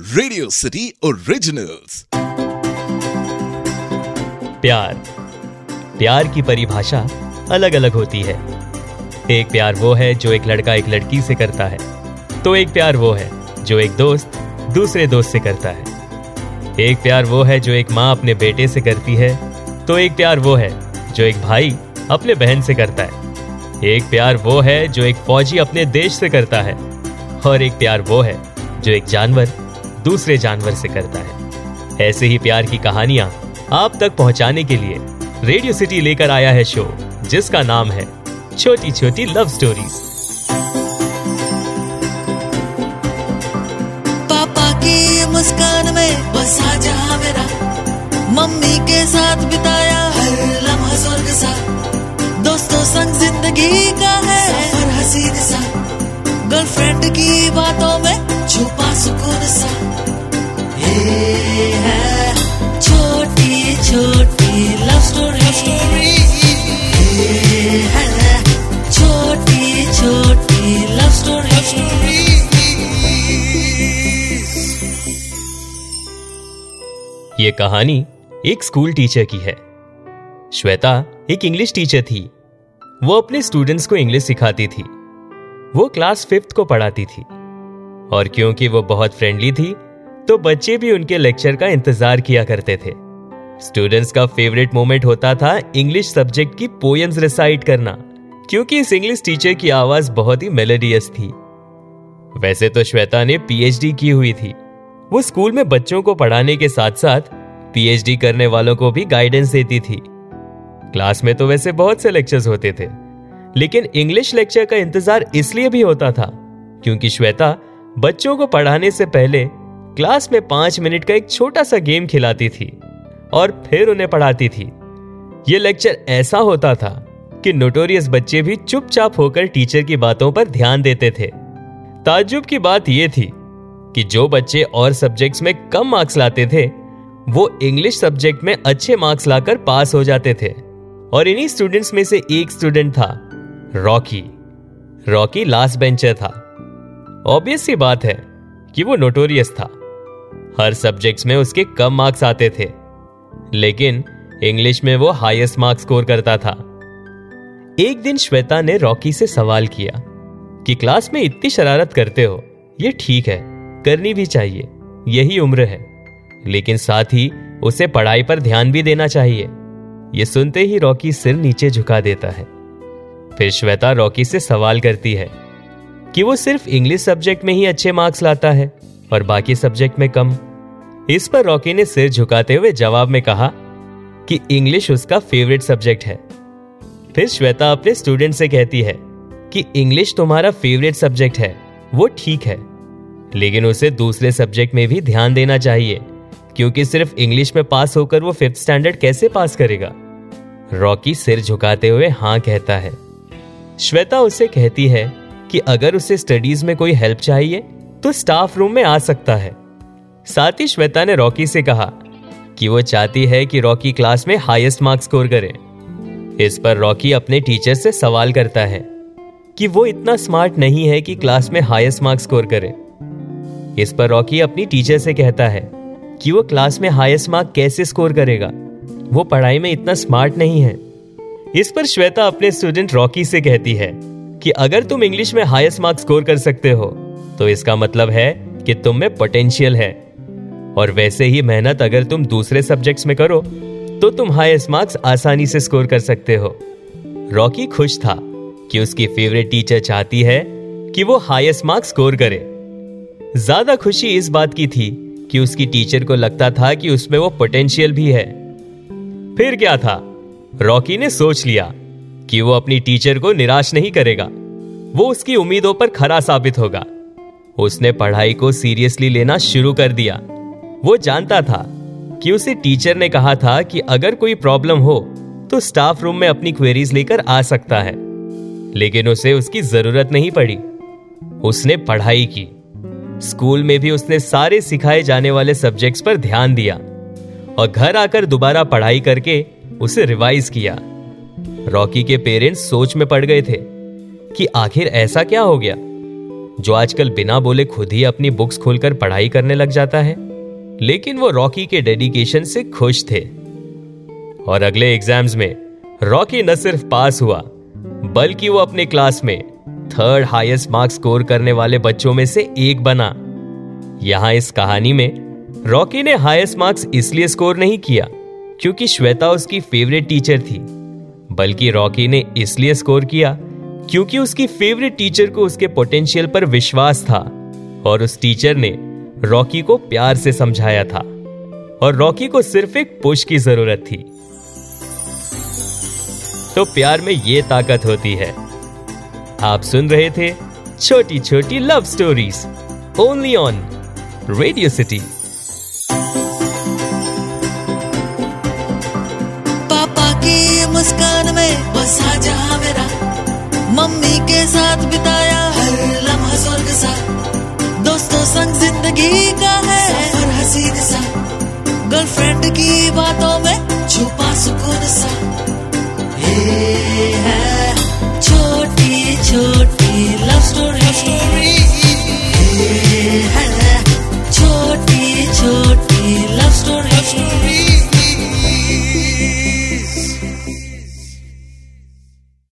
Radio city originals प्यार। प्यार की परिभाषा अलग अलग होती है। एक प्यार वो है जो एक लड़का एक लड़की से करता है तो एक प्यार वो है जो एक दोस्त दूसरे दोस्त से करता है। एक प्यार वो है जो एक माँ अपने बेटे से करती है तो एक प्यार वो है जो एक भाई अपने बहन से करता है। एक प्यार वो है जो एक फौजी अपने देश से करता है, और एक प्यार वो है जो एक जानवर दूसरे जानवर से करता है। ऐसे ही प्यार की कहानियाँ आप तक पहुँचाने के लिए रेडियो सिटी लेकर आया है शो, जिसका नाम है छोटी छोटी लव स्टोरीज। पापा की मुस्कान में बसा जहाँ मेरा। मम्मी के साथ बिताया हर लम्हा स्वर्ग सा। दोस्तों संग ज़िंदगी का है हसीन सा। गर्लफ्रेंड की बातों में ये है छोटी छोटी लव स्टोरी ये है छोटी छोटी लव स्टोरी ये कहानी एक स्कूल टीचर की है। श्वेता एक इंग्लिश टीचर थी। वो अपने स्टूडेंट्स को इंग्लिश सिखाती थी। वो क्लास फिफ्थ को पढ़ाती थी। और क्योंकि वो बहुत फ्रेंडली थी तो बच्चे भी उनके लेक्चर का इंतज़ार किया करते थे। स्टूडेंट्स का फेवरेट मोमेंट होता था इंग्लिश सब्जेक्ट की पोएम्स रिसाइट करना, क्योंकि इस इंग्लिश टीचर की आवाज़ बहुत ही मेलोडियस थी। वैसे तो श्वेता ने पीएचडी की हुई थी। वो स्कूल में बच्चों को पढ़ाने के साथ साथ पीएचडी करने वालों को भी गाइडेंस देती थी। क्लास में तो वैसे बहुत से लेक्चर्स होते थे, लेकिन इंग्लिश लेक्चर का इंतज़ार इसलिए भी होता था, क्योंकि श्वेता बच्चों को पढ़ाने से पहले क्लास में पाँच मिनट का एक छोटा सा गेम खिलाती थी और फिर उन्हें पढ़ाती थी। यह लेक्चर ऐसा होता था कि नोटोरियस बच्चे भी चुपचाप होकर टीचर की बातों पर ध्यान देते थे। ताज्जुब की बात यह थी कि जो बच्चे और सब्जेक्ट्स में कम मार्क्स लाते थे, वो इंग्लिश सब्जेक्ट में अच्छे मार्क्स लाकर पास हो जाते थे। और इन्हीं स्टूडेंट्स में से एक स्टूडेंट था, रॉकी। रॉकी लास्ट बेंचर था। ऑब्वियस सी बात है कि वो नोटोरियस था। हर सब्जेक्ट्स में उसके कम मार्क्स आते थे, लेकिन इंग्लिश में वो हाईएस्ट मार्क्स स्कोर करता था। एक दिन श्वेता ने रॉकी से सवाल किया कि, क्लास में इतनी शरारत करते हो? ये ठीक है, करनी भी चाहिए, यही उम्र है। लेकिन साथ ही उसे पढ़ाई पर ध्यान भी देना चाहिए। ये सुनते ही रॉकी सिर नीचे झुका देता है। फिर श्वेता रॉकी से सवाल करती है कि वो सिर्फ़ इंग्लिश सब्जेक्ट में ही अच्छे मार्क्स लाता है? और बाकी सब्जेक्ट में कम। इस पर रॉकी ने सिर झुकाते हुए जवाब में कहा कि इंग्लिश उसका फेवरेट सब्जेक्ट है। फिर श्वेता अपने स्टूडेंट से कहती है कि इंग्लिश तुम्हारा फेवरेट सब्जेक्ट है, वो ठीक है। लेकिन उसे दूसरे सब्जेक्ट में भी ध्यान देना चाहिए, क्योंकि सिर्फ़ इंग्लिश में पास होकर वो फिफ्थ स्टैंडर्ड कैसे पास करेगा? रॉकी सिर झुकाते हुए हाँ कहता है। श्वेता उसे कहती है कि अगर उसे स्टडीज़ में कोई हेल्प चाहिए तो स्टाफ रूम में आ सकता है। साथ ही श्वेता ने रॉकी से कहा कि वो चाहती है कि रॉकी क्लास में हाईएस्ट मार्क्स स्कोर करे। इस पर रॉकी अपने टीचर से सवाल करता है कि वो इतना स्मार्ट नहीं है कि क्लास में हाईएस्ट मार्क्स स्कोर करे। इस पर रॉकी अपनी टीचर से कहता है कि वो क्लास में हाईएस्ट मार्क कैसे स्कोर करेगा? वो पढ़ाई में इतना स्मार्ट नहीं है। इस पर श्वेता अपने स्टूडेंट रॉकी से कहती है कि अगर तुम इंग्लिश में हाईएस्ट मार्क्स स्कोर कर सकते हो तो इसका मतलब है कि तुम में पोटेंशियल है। और वैसे ही मेहनत अगर तुम दूसरे सब्जेक्ट्स में करो तो तुम हाईएस्ट मार्क्स आसानी से स्कोर कर सकते हो। रॉकी खुश था कि उसकी फेवरेट टीचर चाहती है कि वो हाईएस्ट मार्क्स स्कोर करे। ज़्यादा खुशी इस बात की थी कि उसकी टीचर को लगता था कि उसमें वो पोटेंशियल भी है। फिर क्या था? रॉकी ने सोच लिया कि वो अपनी टीचर को निराश नहीं करेगा। वो उसकी उम्मीदों पर खरा साबित होगा। उसने पढ़ाई को सीरियसली लेना शुरू कर दिया। वो जानता था कि उसे टीचर ने कहा था कि अगर कोई प्रॉब्लम हो तो स्टाफ रूम में अपनी क्वेरीज लेकर आ सकता है। लेकिन उसे उसकी ज़रूरत नहीं पड़ी। उसने पढ़ाई की। स्कूल में भी उसने सारे सिखाए जाने वाले सब्जेक्ट्स पर ध्यान दिया और घर आकर दोबारा पढ़ाई करके उसे रिवाइज किया। रॉकी के पेरेंट्स सोच में पड़ गए थे कि आखिर ऐसा क्या हो गया? जो आजकल बिना बोले खुद ही अपनी बुक्स खोलकर पढ़ाई करने लग जाता है। लेकिन वो रॉकी के डेडिकेशन से खुश थे। और अगले एग्ज़ाम्स में, रॉकी न सिर्फ़ पास हुआ, बल्कि वो अपने क्लास में थर्ड हाईएस्ट मार्क्स स्कोर करने वाले बच्चों में से एक बना। यहाँ इस कहानी में, रॉकी ने हाईएस्ट मार्क्स इसलिए स्कोर नहीं किया, क्योंकि श्वेता उसकी फेवरेट टीचर थी, बल्कि रॉकी ने इसलिए स्कोर किया क्योंकि उसकी फेवरेट टीचर को उसके पोटेंशियल पर विश्वास था और उस टीचर ने रॉकी को प्यार से समझाया था। और रॉकी को सिर्फ़ एक पुश की ज़रूरत थी। तो प्यार में ये ताकत होती है। आप सुन रहे थे छोटी छोटी love stories only on Radio City साथ बिताया हर लम्हा स्वर्ग सा। दोस्तों, संग ज़िंदगी का है सफ़र हसीन सा। गर्लफ्रेंड की बातों में छुपा सुकून